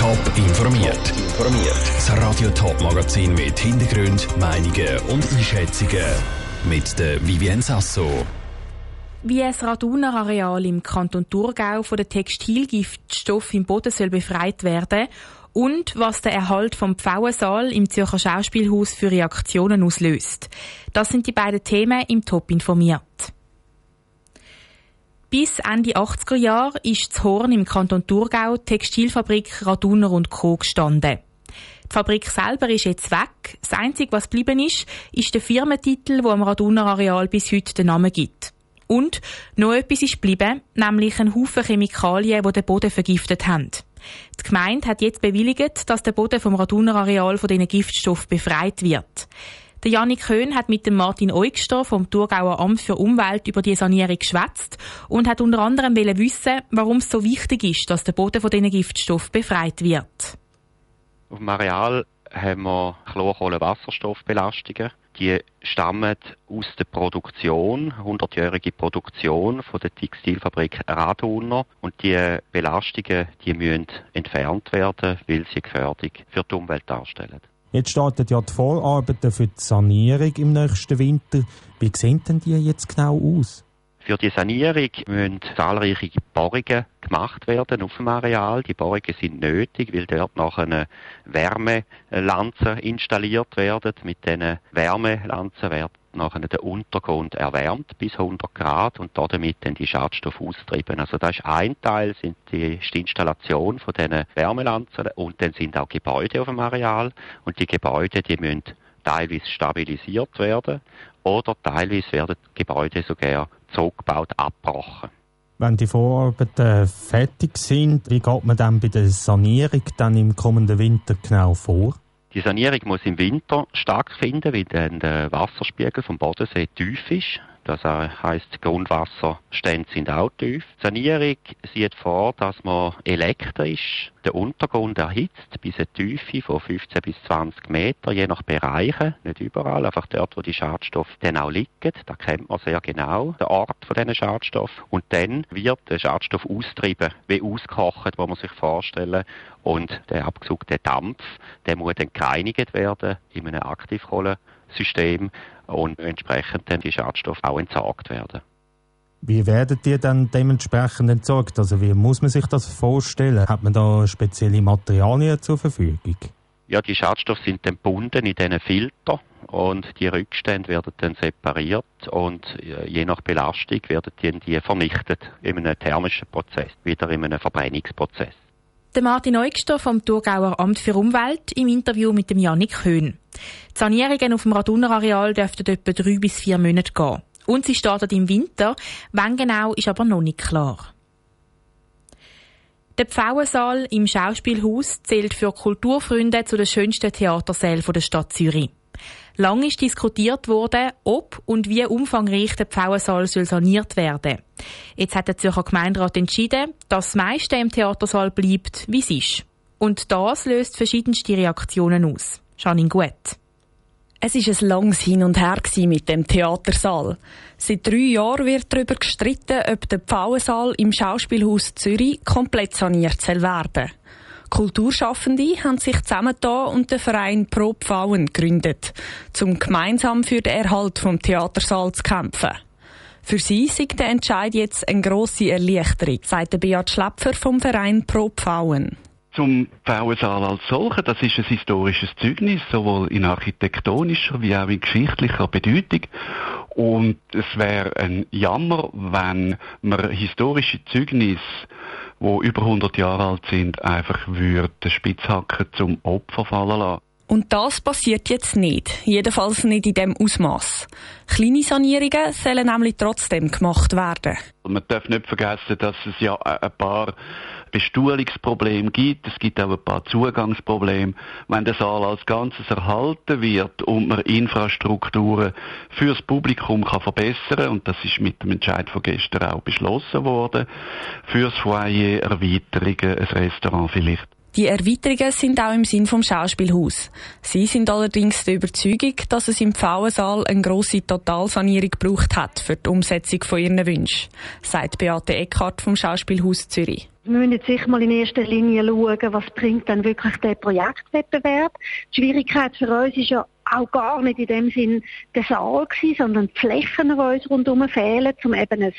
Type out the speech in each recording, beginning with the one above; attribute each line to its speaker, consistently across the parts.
Speaker 1: Top informiert. Das Radio Top Magazin mit Hintergrund, Meinungen und Einschätzungen mit der Vivien Sasso.
Speaker 2: Wie ein Raduner Areal im Kanton Thurgau von den Textilgiftstoff im Boden soll befreit werden und was der Erhalt vom Pfauensaal im Zürcher Schauspielhaus für Reaktionen auslöst. Das sind die beiden Themen im Top informiert. Bis Ende 80er Jahre ist das Horn im Kanton Thurgau die Textilfabrik Raduner und Co. gestanden. Die Fabrik selber ist jetzt weg. Das Einzige, was geblieben ist, ist der Firmentitel, wo am Raduner Areal bis heute den Namen gibt. Und noch etwas ist geblieben, nämlich ein Haufen Chemikalien, die den Boden vergiftet haben. Die Gemeinde hat jetzt bewilligt, dass der Boden vom Raduner Areal von diesen Giftstoffen befreit wird. Der Janik Höhn hat mit dem Martin Eugster vom Thurgauer Amt für Umwelt über die Sanierung geschwätzt und hat unter anderem wissen, warum es so wichtig ist, dass der Boden von diesen Giftstoffen befreit wird.
Speaker 3: Auf dem Areal haben wir Chlorkohlenwasserstoffbelastungen. Die stammen aus der Produktion, 100-jährige Produktion von der Textilfabrik Raduner. Und die Belastungen, die müssen entfernt werden, weil sie Gefährdung für die Umwelt darstellen.
Speaker 4: Jetzt starten ja die Vorarbeiten für die Sanierung im nächsten Winter. Wie sehen denn die jetzt genau aus?
Speaker 3: Für die Sanierung müssen zahlreiche Bohrungen gemacht werden auf dem Areal. Die Bohrungen sind nötig, weil dort noch eine Wärmelanze installiert werden. Mit diesen Wärmelanzen wird nachher der Untergrund erwärmt bis 100 Grad und damit dann die Schadstoffe austrieben. Also das ist ein Teil, sind die, Installation von diesen Wärmelanzen und dann sind auch Gebäude auf dem Areal und die Gebäude, die müssen teilweise stabilisiert werden oder teilweise werden Gebäude sogar zurückgebaut, abgebrochen.
Speaker 4: Wenn die Vorarbeiten fertig sind, wie geht man dann bei der Sanierung dann im kommenden Winter genau vor?
Speaker 3: Die Sanierung muss im Winter stattfinden, weil dann der Wasserspiegel vom Bodensee tief ist. Das heisst, Grundwasserstände sind auch tief. Die Sanierung sieht vor, dass man elektrisch den Untergrund erhitzt bis eine Tiefe von 15 bis 20 Meter, je nach Bereichen, nicht überall, einfach dort, wo die Schadstoffe dann auch liegen. Da kennt man sehr genau den Ort von diesen Schadstoffen. Und dann wird der Schadstoff austrieben, wie ausgekocht, wo man sich vorstellen. Und der abgesugte Dampf, der muss dann gereinigt werden in einem Aktivkohlensystem und entsprechend dann die Schadstoffe auch entsorgt werden.
Speaker 4: Wie werden die dann dementsprechend entsorgt? Also wie muss man sich das vorstellen? Hat man da spezielle Materialien zur Verfügung?
Speaker 3: Ja, die Schadstoffe sind dann gebunden in diesen Filter und die Rückstände werden dann separiert und äh, je nach Belastung werden die, die vernichtet in einem thermischen Prozess, wieder in einem Verbrennungsprozess.
Speaker 2: Der Martin Eugster vom Thurgauer Amt für Umwelt im Interview mit dem Janik Höhn. Die Sanierungen auf dem Raduner Areal dürften etwa drei bis vier Monate gehen. Und sie startet im Winter. Wann genau, ist aber noch nicht klar. Der Pfauensaal im Schauspielhaus zählt für Kulturfreunde zu den schönsten Theatersälen der Stadt Zürich. Lang ist diskutiert worden, ob und wie umfangreich der Pfauensaal soll saniert werden. Jetzt hat der Zürcher Gemeinderat entschieden, dass das meiste im Theatersaal bleibt, wie es ist. Und das löst verschiedenste Reaktionen aus. Janine Guet.
Speaker 5: Es ist ein langes Hin und Her mit dem Theatersaal. Seit drei Jahren wird darüber gestritten, ob der Pfauensaal im Schauspielhaus Zürich komplett saniert soll werden. Kulturschaffende haben sich zusammengetan und den Verein Pro Pfauen gegründet, um gemeinsam für den Erhalt vom Theatersaal zu kämpfen. Für sie ist der Entscheid jetzt eine grosse Erleichterung, sagt Beat Schläpfer vom Verein Pro Pfauen
Speaker 6: zum Pfauensaal als solcher. Das ist ein historisches Zeugnis, sowohl in architektonischer wie auch in geschichtlicher Bedeutung. Und es wäre ein Jammer, wenn man historische Zeugnisse, wo über 100 Jahre alt sind, einfach würde den Spitzhacken zum Opfer fallen lassen.
Speaker 5: Und das passiert jetzt nicht. Jedenfalls nicht in dem Ausmaß. Kleine Sanierungen sollen nämlich trotzdem gemacht werden.
Speaker 6: Man darf nicht vergessen, dass es ja ein paar Bestuhlungsprobleme gibt. Es gibt auch ein paar Zugangsprobleme. Wenn der Saal als Ganzes erhalten wird und man Infrastrukturen fürs Publikum kann verbessern und das ist mit dem Entscheid von gestern auch beschlossen worden, fürs Foyer Erweiterungen, ein Restaurant vielleicht.
Speaker 5: Die Erweiterungen sind auch im Sinn vom Schauspielhaus. Sie sind allerdings der Überzeugung, dass es im Pfauensaal eine grosse Totalsanierung gebraucht hat für die Umsetzung von ihren Wünschen, sagt Beate Eckhardt vom Schauspielhaus Zürich.
Speaker 7: Wir müssen jetzt sicher mal in erster Linie schauen, was bringt dann wirklich der Projektwettbewerb. Die Schwierigkeit für uns ist ja auch gar nicht in dem Sinn der Saal gewesen, sondern die Flächen, die uns rundherum fehlen, um eben ein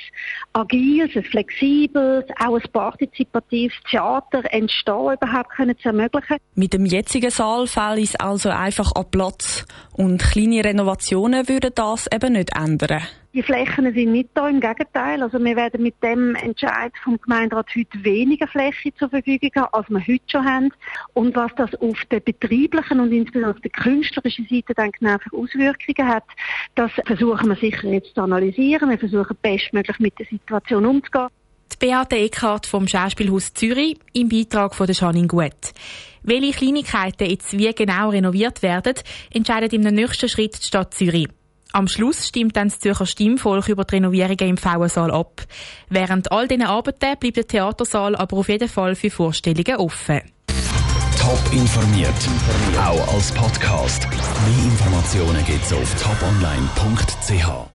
Speaker 7: agiles, ein flexibles, auch ein partizipatives Theater entstehen überhaupt können zu ermöglichen.
Speaker 5: Mit dem jetzigen Saal fehlt es also einfach an Platz und kleine Renovationen würden das eben nicht ändern.
Speaker 7: Die Flächen sind nicht da, im Gegenteil. Also wir werden mit dem Entscheid vom Gemeinderat heute weniger Fläche zur Verfügung haben, als wir heute schon haben. Und was das auf der betrieblichen und insbesondere auf der künstlerischen Seite dann genau für Auswirkungen hat, das versuchen wir sicher jetzt zu analysieren. Wir versuchen bestmöglich mit der Situation umzugehen.
Speaker 2: Die Beate Eckhardt vom Schauspielhaus Zürich im Beitrag von der Janine Gut. Welche Kleinigkeiten jetzt wie genau renoviert werden, entscheidet im nächsten Schritt die Stadt Zürich. Am Schluss stimmt dann das Zürcher Stimmvolk über die Renovierungen im Frauensaal ab. Während all diesen Arbeiten bleibt der Theatersaal aber auf jeden Fall für Vorstellungen offen.
Speaker 1: Top informiert, auch als Podcast. Mehr Informationen gibt's auf toponline.ch.